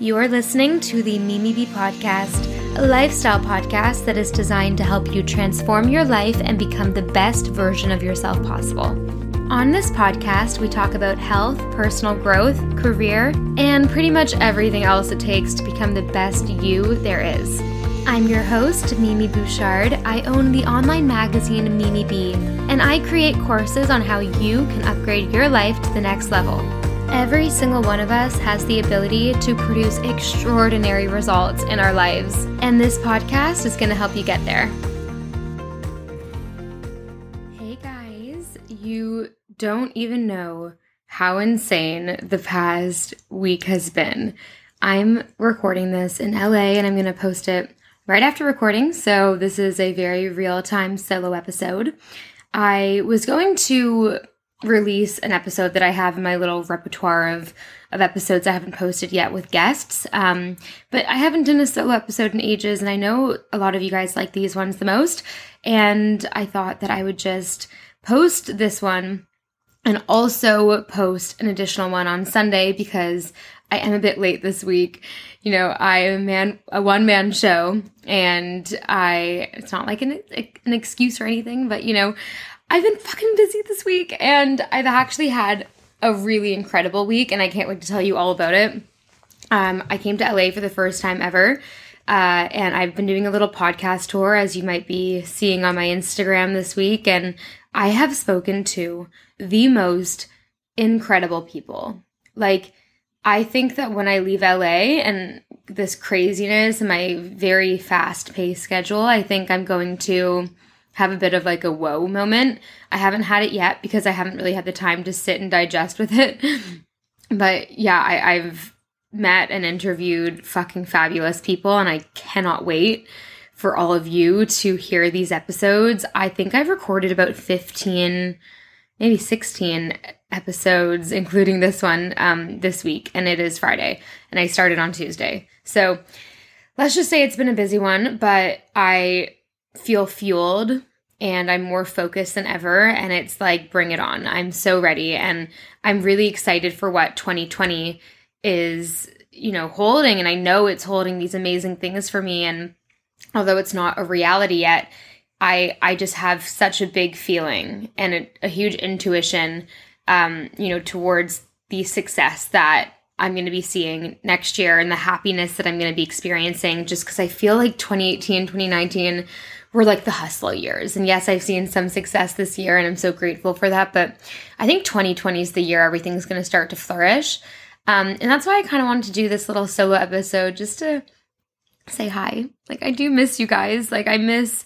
You're listening to the Mimi B Podcast, a lifestyle podcast that is designed to help you transform your life and become the best version of yourself possible. On this podcast, we talk about health, personal growth, career, and pretty much everything else it takes to become the best you there is. I'm your host, Mimi Bouchard. I own the online magazine Mimi B, and I create courses on how you can upgrade your life to the next level. Every single one of us has the ability to produce extraordinary results in our lives, and this podcast is going to help you get there. Hey guys, you don't even know how insane the past week has been. I'm recording this in LA and I'm going to post it right after recording, so this is a very real time solo episode. I was going to release an episode that I have in my little repertoire of of episodes I haven't posted yet with guests. Um, but I haven't done a solo episode in ages, and I know a lot of you guys like these ones the most. And I thought that I would just post this one and also post an additional one on Sunday because I am a bit late this week. You know, I am a man, a one man show, and I, it's not like an, an excuse or anything, but you know, I've been fucking busy this week and I've actually had a really incredible week and I can't wait to tell you all about it. Um, I came to LA for the first time ever. Uh, and I've been doing a little podcast tour, as you might be seeing on my Instagram this week. And I have spoken to the most incredible people. Like, I think that when I leave LA and this craziness and my very fast paced schedule, I think I'm going to have a bit of like a whoa moment. I haven't had it yet because I haven't really had the time to sit and digest with it. but yeah, I, I've met and interviewed fucking fabulous people and I cannot wait for all of you to hear these episodes. I think I've recorded about 15, maybe 16 episodes, including this one um, this week, and it is Friday, and I started on Tuesday. So let's just say it's been a busy one, but I feel fueled and I'm more focused than ever. And it's like, bring it on. I'm so ready. And I'm really excited for what 2020 is, you know, holding. And I know it's holding these amazing things for me. And although it's not a reality yet, I, I just have such a big feeling and a, a huge intuition, um, you know, towards the success that I'm going to be seeing next year and the happiness that I'm going to be experiencing just because I feel like 2018, 2019 were like the hustle years. And yes, I've seen some success this year and I'm so grateful for that. But I think 2020 is the year everything's going to start to flourish. Um, and that's why I kind of wanted to do this little solo episode just to say hi. Like, I do miss you guys. Like, I miss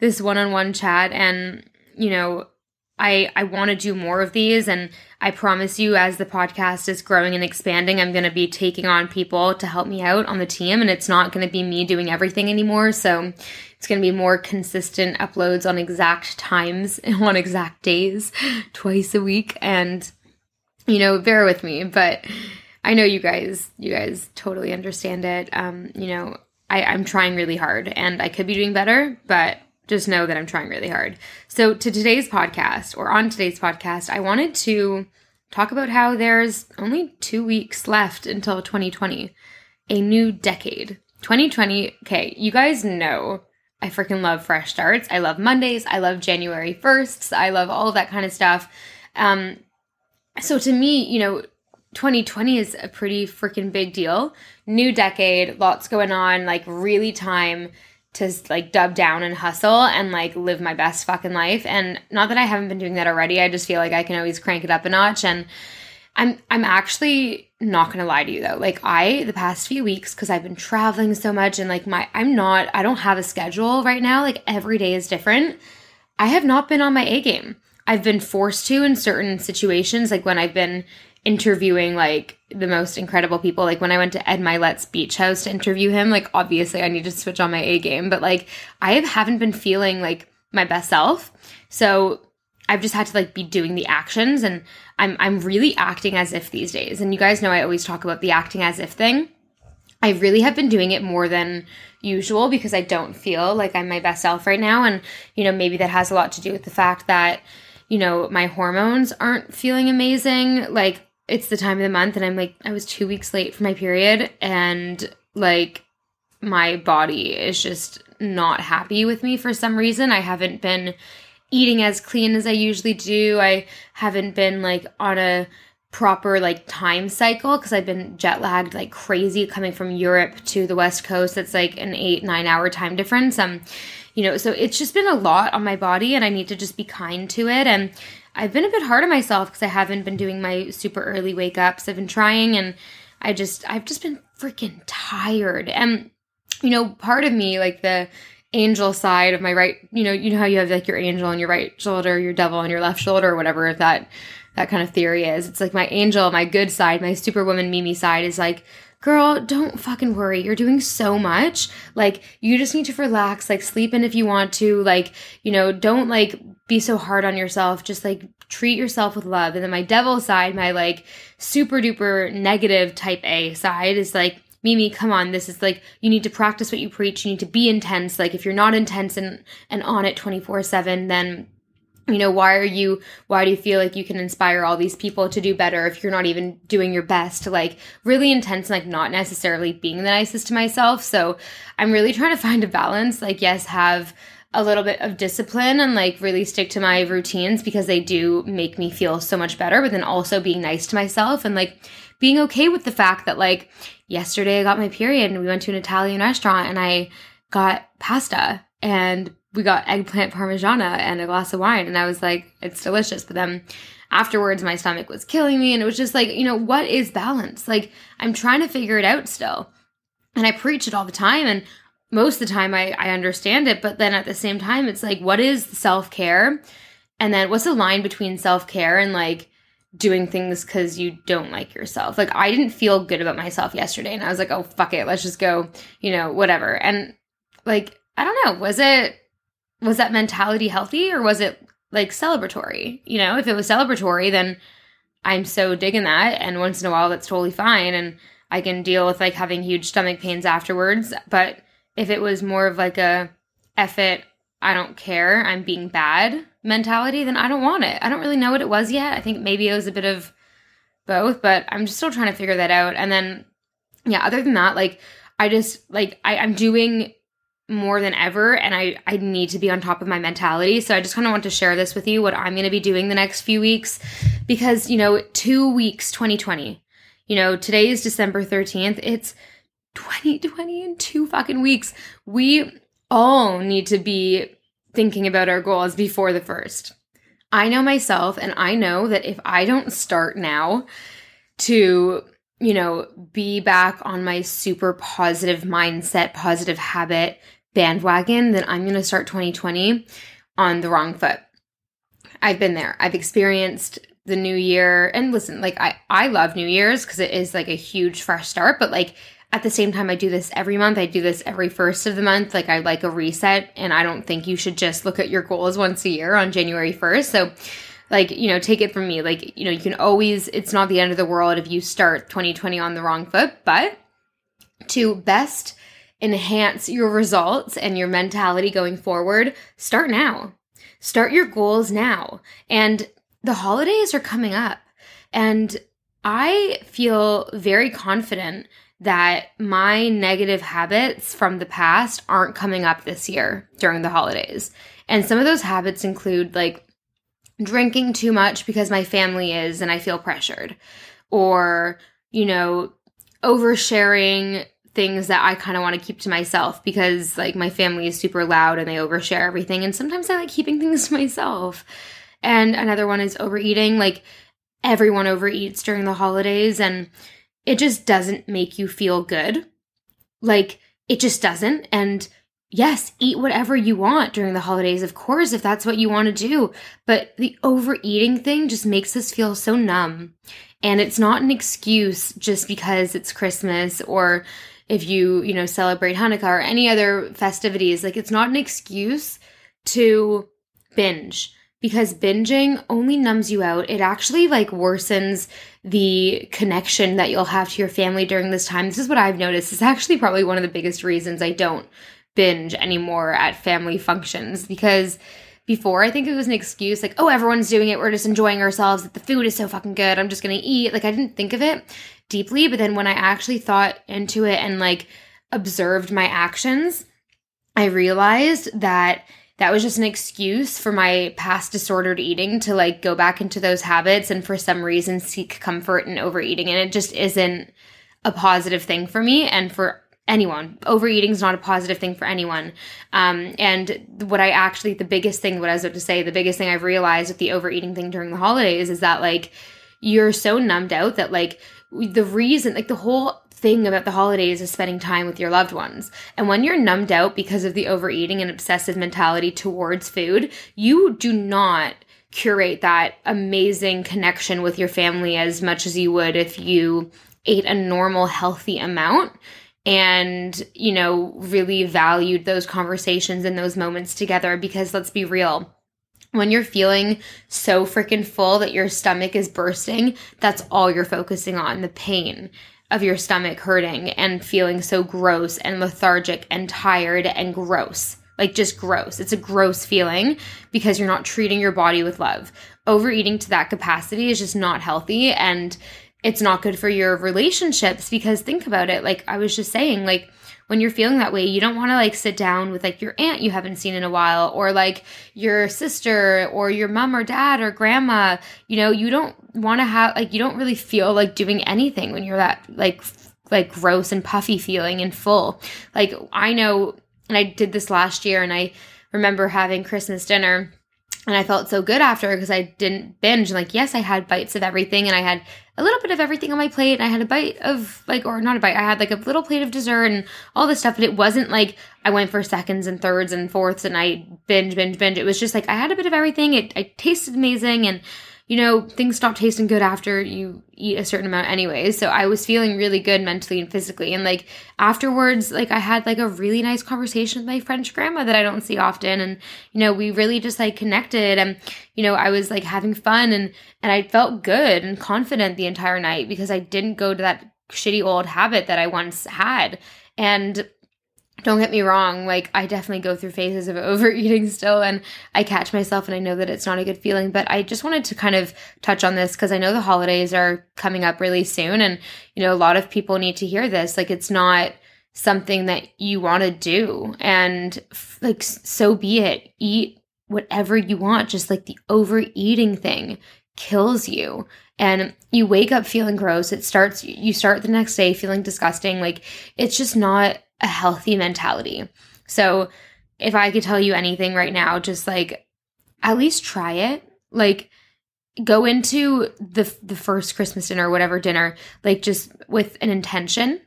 this one on one chat. And, you know, I, I want to do more of these. And I promise you, as the podcast is growing and expanding, I'm going to be taking on people to help me out on the team. And it's not going to be me doing everything anymore. So it's going to be more consistent uploads on exact times on exact days, twice a week. And, you know, bear with me, but I know you guys, you guys totally understand it. Um, you know, I, I'm trying really hard and I could be doing better, but just know that I'm trying really hard. So, to today's podcast, or on today's podcast, I wanted to talk about how there's only two weeks left until 2020, a new decade. 2020, okay, you guys know I freaking love fresh starts. I love Mondays. I love January 1st. I love all that kind of stuff. Um, so to me, you know, 2020 is a pretty freaking big deal. New decade, lots going on, like really time to like dub down and hustle and like live my best fucking life. And not that I haven't been doing that already. I just feel like I can always crank it up a notch and I'm I'm actually not gonna lie to you though. Like I the past few weeks, because I've been traveling so much and like my I'm not I don't have a schedule right now. Like every day is different. I have not been on my A game. I've been forced to in certain situations, like when I've been interviewing like the most incredible people. Like when I went to Ed Mylett's beach house to interview him, like obviously I need to switch on my A game, but like I haven't been feeling like my best self. So I've just had to like be doing the actions and I'm I'm really acting as if these days. And you guys know I always talk about the acting as if thing. I really have been doing it more than usual because I don't feel like I'm my best self right now and you know maybe that has a lot to do with the fact that you know my hormones aren't feeling amazing like it's the time of the month and I'm like I was 2 weeks late for my period and like my body is just not happy with me for some reason. I haven't been eating as clean as I usually do. I haven't been like on a proper like time cycle because I've been jet lagged like crazy coming from Europe to the West Coast. It's like an eight, nine hour time difference. Um, you know, so it's just been a lot on my body and I need to just be kind to it. And I've been a bit hard on myself because I haven't been doing my super early wake ups. I've been trying and I just, I've just been freaking tired. And, you know, part of me, like the angel side of my right, you know, you know how you have like your angel on your right shoulder, your devil on your left shoulder, or whatever, that, that kind of theory is. It's like my angel, my good side, my superwoman Mimi side is like, girl, don't fucking worry. You're doing so much. Like, you just need to relax, like, sleep in if you want to. Like, you know, don't like be so hard on yourself. Just like treat yourself with love. And then my devil side, my like super duper negative type A side is like, Mimi, come on, this is like you need to practice what you preach. You need to be intense. Like if you're not intense and and on it 24/7, then you know why are you why do you feel like you can inspire all these people to do better if you're not even doing your best like really intense and like not necessarily being the nicest to myself so i'm really trying to find a balance like yes have a little bit of discipline and like really stick to my routines because they do make me feel so much better but then also being nice to myself and like being okay with the fact that like yesterday i got my period and we went to an italian restaurant and i got pasta and we got eggplant parmigiana and a glass of wine and i was like it's delicious. But then afterwards my stomach was killing me and it was just like you know what is balance? Like i'm trying to figure it out still. And i preach it all the time and most of the time I, I understand it but then at the same time it's like what is self-care and then what's the line between self-care and like doing things because you don't like yourself like i didn't feel good about myself yesterday and i was like oh fuck it let's just go you know whatever and like i don't know was it was that mentality healthy or was it like celebratory? You know, if it was celebratory, then I'm so digging that. And once in a while, that's totally fine. And I can deal with like having huge stomach pains afterwards. But if it was more of like a F it, I don't care, I'm being bad mentality, then I don't want it. I don't really know what it was yet. I think maybe it was a bit of both, but I'm just still trying to figure that out. And then, yeah, other than that, like, I just like I, I'm doing more than ever and I, I need to be on top of my mentality. So I just kind of want to share this with you, what I'm going to be doing the next few weeks because, you know, two weeks, 2020, you know, today is December 13th. It's 2020 in two fucking weeks. We all need to be thinking about our goals before the first. I know myself and I know that if I don't start now to you know, be back on my super positive mindset, positive habit, bandwagon, then I'm going to start 2020 on the wrong foot. I've been there. I've experienced the new year and listen, like I I love New Year's cuz it is like a huge fresh start, but like at the same time I do this every month. I do this every first of the month. Like I like a reset and I don't think you should just look at your goals once a year on January 1st. So like you know take it from me like you know you can always it's not the end of the world if you start 2020 on the wrong foot but to best enhance your results and your mentality going forward, start now. Start your goals now. And the holidays are coming up. And I feel very confident that my negative habits from the past aren't coming up this year during the holidays. And some of those habits include like drinking too much because my family is and I feel pressured, or, you know, oversharing things that I kind of want to keep to myself because like my family is super loud and they overshare everything and sometimes I like keeping things to myself. And another one is overeating. Like everyone overeats during the holidays and it just doesn't make you feel good. Like it just doesn't and yes, eat whatever you want during the holidays, of course, if that's what you want to do. But the overeating thing just makes us feel so numb. And it's not an excuse just because it's Christmas or if you, you know, celebrate Hanukkah or any other festivities. Like it's not an excuse to binge because binging only numbs you out. It actually like worsens the connection that you'll have to your family during this time. This is what I've noticed. It's actually probably one of the biggest reasons I don't binge anymore at family functions because before I think it was an excuse like, oh, everyone's doing it. We're just enjoying ourselves. The food is so fucking good. I'm just going to eat. Like I didn't think of it deeply. But then when I actually thought into it and like observed my actions, I realized that that was just an excuse for my past disordered eating to like go back into those habits and for some reason seek comfort in overeating. And it just isn't a positive thing for me and for anyone. Overeating is not a positive thing for anyone. Um, and what I actually, the biggest thing, what I was about to say, the biggest thing I've realized with the overeating thing during the holidays is that like you're so numbed out that like the reason, like the whole thing about the holidays is spending time with your loved ones. And when you're numbed out because of the overeating and obsessive mentality towards food, you do not curate that amazing connection with your family as much as you would if you ate a normal healthy amount and you know really valued those conversations and those moments together because let's be real when you're feeling so freaking full that your stomach is bursting that's all you're focusing on the pain of your stomach hurting and feeling so gross and lethargic and tired and gross. Like just gross. It's a gross feeling because you're not treating your body with love. Overeating to that capacity is just not healthy and it's not good for your relationships because think about it. Like I was just saying, like when you're feeling that way, you don't want to like sit down with like your aunt you haven't seen in a while or like your sister or your mom or dad or grandma. You know, you don't want to have like you don't really feel like doing anything when you're that like like gross and puffy feeling and full. Like I know and I did this last year and I remember having Christmas dinner and I felt so good after because I didn't binge. Like, yes, I had bites of everything and I had a little bit of everything on my plate. And I had a bite of like, or not a bite, I had like a little plate of dessert and all this stuff. But it wasn't like I went for seconds and thirds and fourths and I binge, binge, binge. It was just like I had a bit of everything. It, it tasted amazing and you know, things stop tasting good after you eat a certain amount anyways. So I was feeling really good mentally and physically. And like afterwards, like I had like a really nice conversation with my French grandma that I don't see often. And, you know, we really just like connected and, you know, I was like having fun and, and I felt good and confident the entire night because I didn't go to that shitty old habit that I once had. And don't get me wrong, like I definitely go through phases of overeating still and I catch myself and I know that it's not a good feeling, but I just wanted to kind of touch on this because I know the holidays are coming up really soon and you know a lot of people need to hear this. Like it's not something that you want to do and like so be it. Eat whatever you want, just like the overeating thing kills you and you wake up feeling gross it starts you start the next day feeling disgusting like it's just not a healthy mentality. So if I could tell you anything right now, just like at least try it. Like go into the the first Christmas dinner or whatever dinner like just with an intention.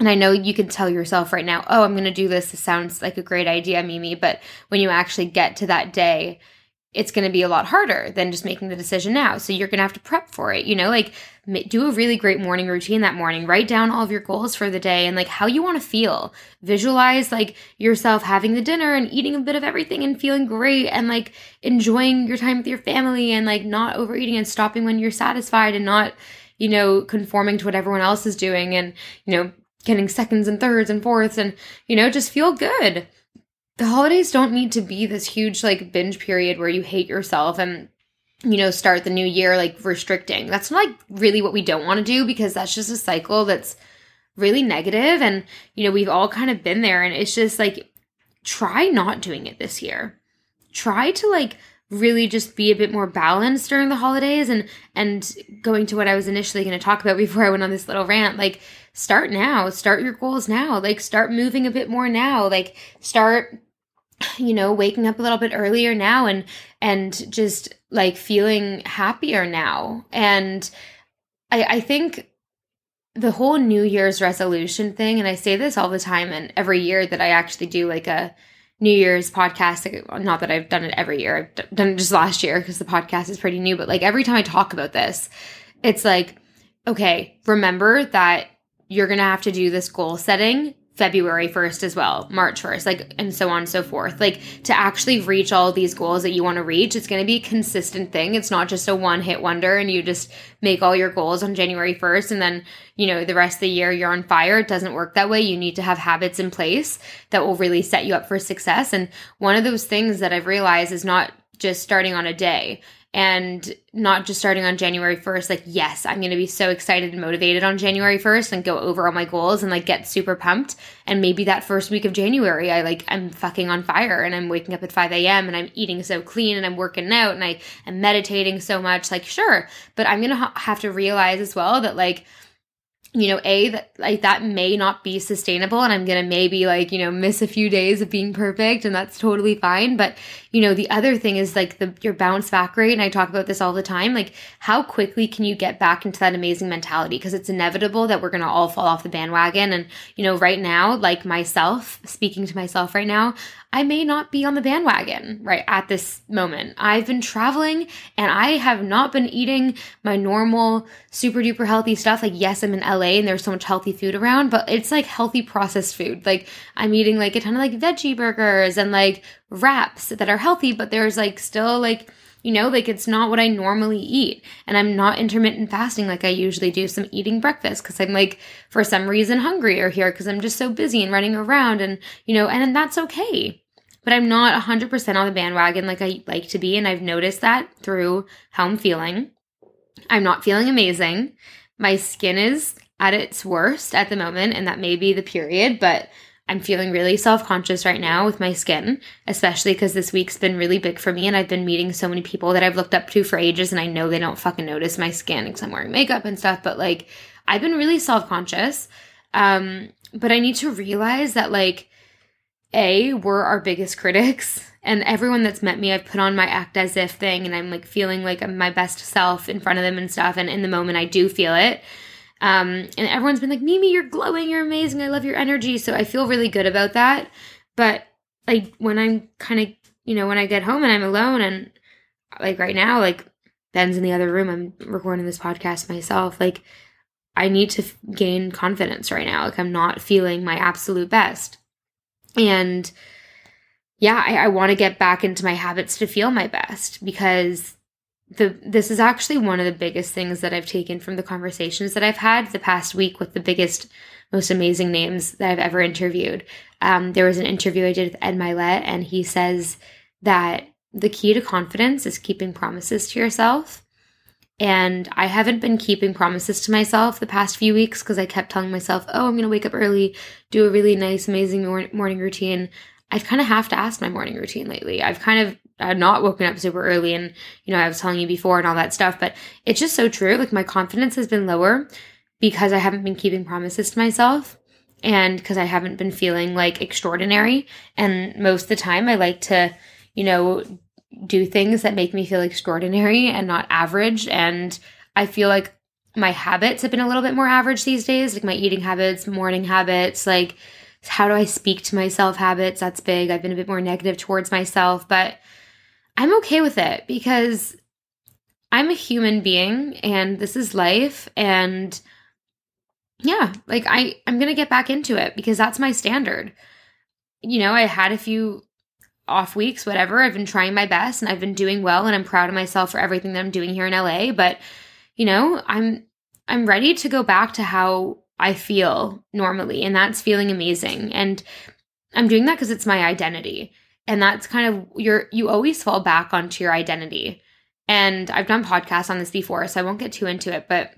And I know you can tell yourself right now, "Oh, I'm going to do this. This sounds like a great idea, Mimi." But when you actually get to that day, it's going to be a lot harder than just making the decision now. So you're going to have to prep for it. You know, like do a really great morning routine that morning. Write down all of your goals for the day and like how you want to feel. Visualize like yourself having the dinner and eating a bit of everything and feeling great and like enjoying your time with your family and like not overeating and stopping when you're satisfied and not, you know, conforming to what everyone else is doing and, you know, getting seconds and thirds and fourths and, you know, just feel good the holidays don't need to be this huge like binge period where you hate yourself and you know start the new year like restricting. That's not like really what we don't want to do because that's just a cycle that's really negative and you know we've all kind of been there and it's just like try not doing it this year. Try to like really just be a bit more balanced during the holidays and and going to what I was initially going to talk about before I went on this little rant like start now. Start your goals now. Like start moving a bit more now. Like start you know waking up a little bit earlier now and and just like feeling happier now. And i i think the whole new year's resolution thing and i say this all the time and every year that i actually do like a new year's podcast like, not that i've done it every year i've done it just last year because the podcast is pretty new but like every time i talk about this it's like okay remember that you're gonna have to do this goal setting February 1st as well, March 1st, like, and so on and so forth. Like, to actually reach all these goals that you want to reach, it's going to be a consistent thing. It's not just a one hit wonder and you just make all your goals on January 1st and then, you know, the rest of the year you're on fire. It doesn't work that way. You need to have habits in place that will really set you up for success. And one of those things that I've realized is not just starting on a day and not just starting on January 1st, like, yes, I'm going to be so excited and motivated on January 1st and go over all my goals and like get super pumped. And maybe that first week of January, I like, I'm fucking on fire and I'm waking up at 5 a.m. and I'm eating so clean and I'm working out and I am meditating so much. Like, sure. But I'm going to ha- have to realize as well that like, you know, a that like that may not be sustainable and I'm to maybe like, you know, miss a few days of being perfect and that's totally fine, but you know, the other thing is like the your bounce back rate and I talk about this all the time, like how quickly can you get back into that amazing mentality because it's inevitable that we're to all fall off the bandwagon and you know, right now, like myself, speaking to myself right now, I may not be on the bandwagon right at this moment. I've been traveling and I have not been eating my normal super duper healthy stuff. Like, yes, I'm in LA and there's so much healthy food around, but it's like healthy processed food. Like, I'm eating like a ton of like veggie burgers and like wraps that are healthy, but there's like still like, you know, like it's not what I normally eat. And I'm not intermittent fasting like I usually do. So I'm eating breakfast because I'm like, for some reason, hungrier here because I'm just so busy and running around and, you know, and, and that's okay but I'm not 100% on the bandwagon like I like to be. And I've noticed that through how I'm feeling. I'm not feeling amazing. My skin is at its worst at the moment, and that may be the period, but I'm feeling really self conscious right now with my skin, especially because this week's been really big for me. And I've been meeting so many people that I've looked up to for ages, and I know they don't fucking notice my skin because I'm wearing makeup and stuff. But like, I've been really self conscious. Um, but I need to realize that, like, a, we're our biggest critics. And everyone that's met me, I've put on my act as if thing and I'm like feeling like I'm my best self in front of them and stuff. And in the moment, I do feel it. Um, and everyone's been like, Mimi, you're glowing, you're amazing, I love your energy. So I feel really good about that. But like when I'm kind of, you know, when I get home and I'm alone and like right now, like Ben's in the other room, I'm recording this podcast myself. Like I need to f- gain confidence right now. Like I'm not feeling my absolute best. And yeah, I, I want to get back into my habits to feel my best because the this is actually one of the biggest things that I've taken from the conversations that I've had the past week with the biggest, most amazing names that I've ever interviewed. Um, there was an interview I did with Ed Mylett, and he says that the key to confidence is keeping promises to yourself. And I haven't been keeping promises to myself the past few weeks because I kept telling myself, oh, I'm going to wake up early, do a really nice, amazing morning routine. I kind of have to ask my morning routine lately. I've kind of uh, not woken up super early and, you know, I was telling you before and all that stuff, but it's just so true. Like my confidence has been lower because I haven't been keeping promises to myself and because I haven't been feeling like extraordinary. And most of the time I like to, you know, do things that make me feel extraordinary and not average. And I feel like my habits have been a little bit more average these days, like my eating habits, morning habits, like how do I speak to myself habits. That's big. I've been a bit more negative towards myself, but I'm okay with it because I'm a human being and this is life. And yeah, like I, I'm going to get back into it because that's my standard. You know, I had a few off weeks, whatever. I've been trying my best and I've been doing well and I'm proud of myself for everything that I'm doing here in LA, but you know, I'm I'm ready to go back to how I feel normally and that's feeling amazing. And I'm doing that cuz it's my identity. And that's kind of your you always fall back onto your identity. And I've done podcasts on this before, so I won't get too into it, but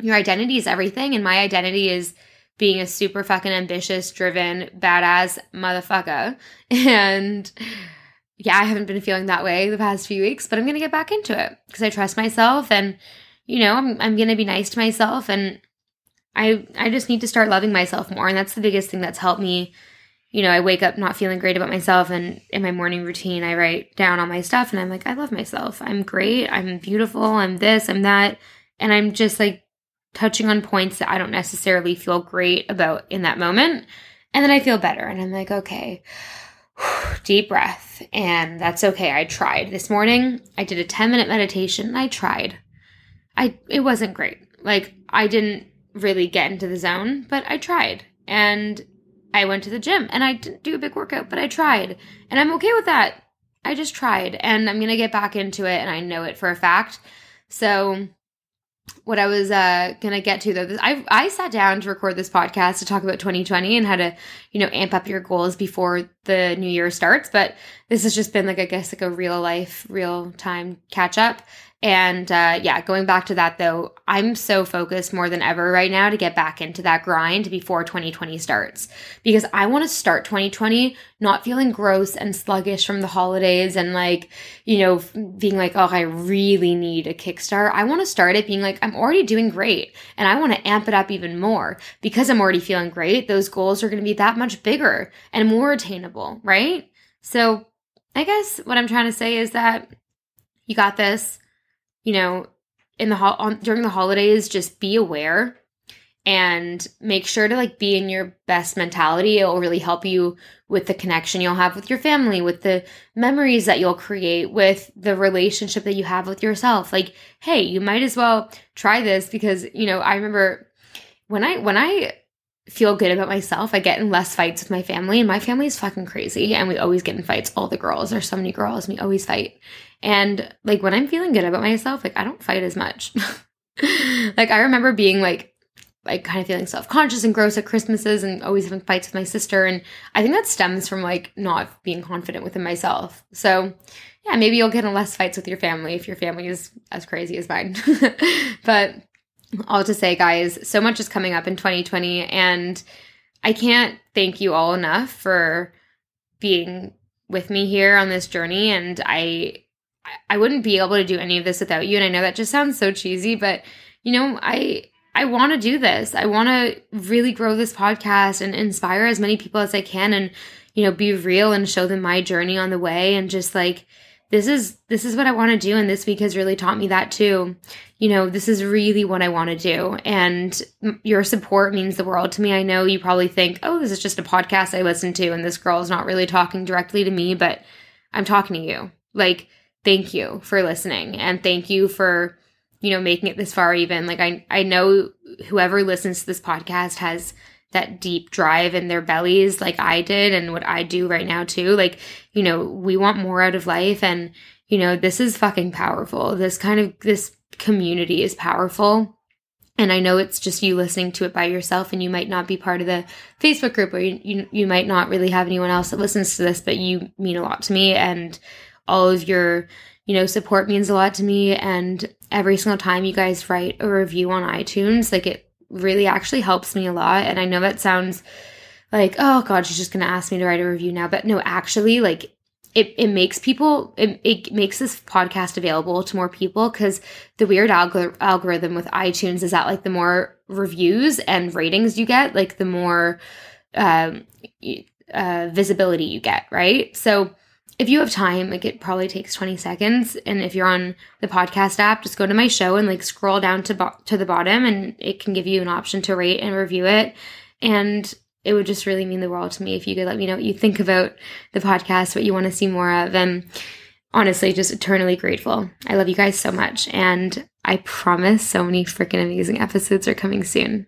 your identity is everything and my identity is being a super fucking ambitious, driven, badass motherfucker. And yeah, I haven't been feeling that way the past few weeks, but I'm to get back into it because I trust myself and you know, I'm I'm to be nice to myself and I I just need to start loving myself more and that's the biggest thing that's helped me. You know, I wake up not feeling great about myself and in my morning routine I write down all my stuff and I'm like I love myself. I'm great. I'm beautiful. I'm this, I'm that. And I'm just like touching on points that I don't necessarily feel great about in that moment. And then I feel better and I'm like, okay, deep breath. And that's okay. I tried. This morning, I did a 10 minute meditation. I tried. I it wasn't great. Like I didn't really get into the zone, but I tried. And I went to the gym and I didn't do a big workout, but I tried. And I'm okay with that. I just tried and I'm going to get back into it and I know it for a fact. So what I was uh, gonna get to though, I I sat down to record this podcast to talk about 2020 and how to you know amp up your goals before the new year starts. But this has just been like I guess like a real life, real time catch up. And uh, yeah, going back to that though, I'm so focused more than ever right now to get back into that grind before 2020 starts because I want to start 2020 not feeling gross and sluggish from the holidays and like, you know, being like, oh, I really need a kickstart. I want to start it being like, I'm already doing great and I want to amp it up even more because I'm already feeling great. Those goals are going to be that much bigger and more attainable, right? So I guess what I'm trying to say is that you got this you know, in the ho- on, during the holidays, just be aware and make sure to like be in your best mentality. It will really help you with the connection you'll have with your family, with the memories that you'll create, with the relationship that you have with yourself. Like, hey, you might as well try this because, you know, I remember when I when I feel good about myself, I get in less fights with my family, and my family is fucking crazy, and we always get in fights. All the girls, there's so many girls, and we always fight. And like when I'm feeling good about myself, like I don't fight as much. like I remember being like like kind of feeling self-conscious and gross at Christmases and always having fights with my sister. And I think that stems from like not being confident within myself. So yeah, maybe you'll get in less fights with your family if your family is as crazy as mine. but all to say, guys, so much is coming up in 2020 and I can't thank you all enough for being with me here on this journey and I I wouldn't be able to do any of this without you. And I know that just sounds so cheesy, but you know, I I want to do this. I want to really grow this podcast and inspire as many people as I can and you know, be real and show them my journey on the way and just like this is this is what I want to do and this week has really taught me that too. You know, this is really what I want to do and your support means the world to me. I know you probably think, "Oh, this is just a podcast I listen to and this girl is not really talking directly to me," but I'm talking to you. Like thank you for listening and thank you for you know making it this far even. Like i i know whoever listens to this podcast has that deep drive in their bellies like i did and what i do right now too. Like you know we want more out of life and you know this is fucking powerful. This kind of this community is powerful. And I know it's just you listening to it by yourself, and you might not be part of the Facebook group, or you, you, you might not really have anyone else that listens to this, but you mean a lot to me. And all of your, you know, support means a lot to me. And every single time you guys write a review on iTunes, like it really actually helps me a lot. And I know that sounds like, oh God, she's just going to ask me to write a review now. But no, actually, like it, it makes people it, it makes this podcast available to more people because the weird algor- algorithm with itunes is that like the more reviews and ratings you get like the more um, uh, visibility you get right so if you have time, like it probably takes 20 seconds. And if you're on the podcast app, just go to my show and like scroll down to, bo- to the bottom and it can give you an option to rate and review it. And it would just really mean the world to me if you could let me know what you think about the podcast, what you want to see more of. And honestly, just eternally grateful. I love you guys so much. And I promise so many freaking amazing episodes are coming soon.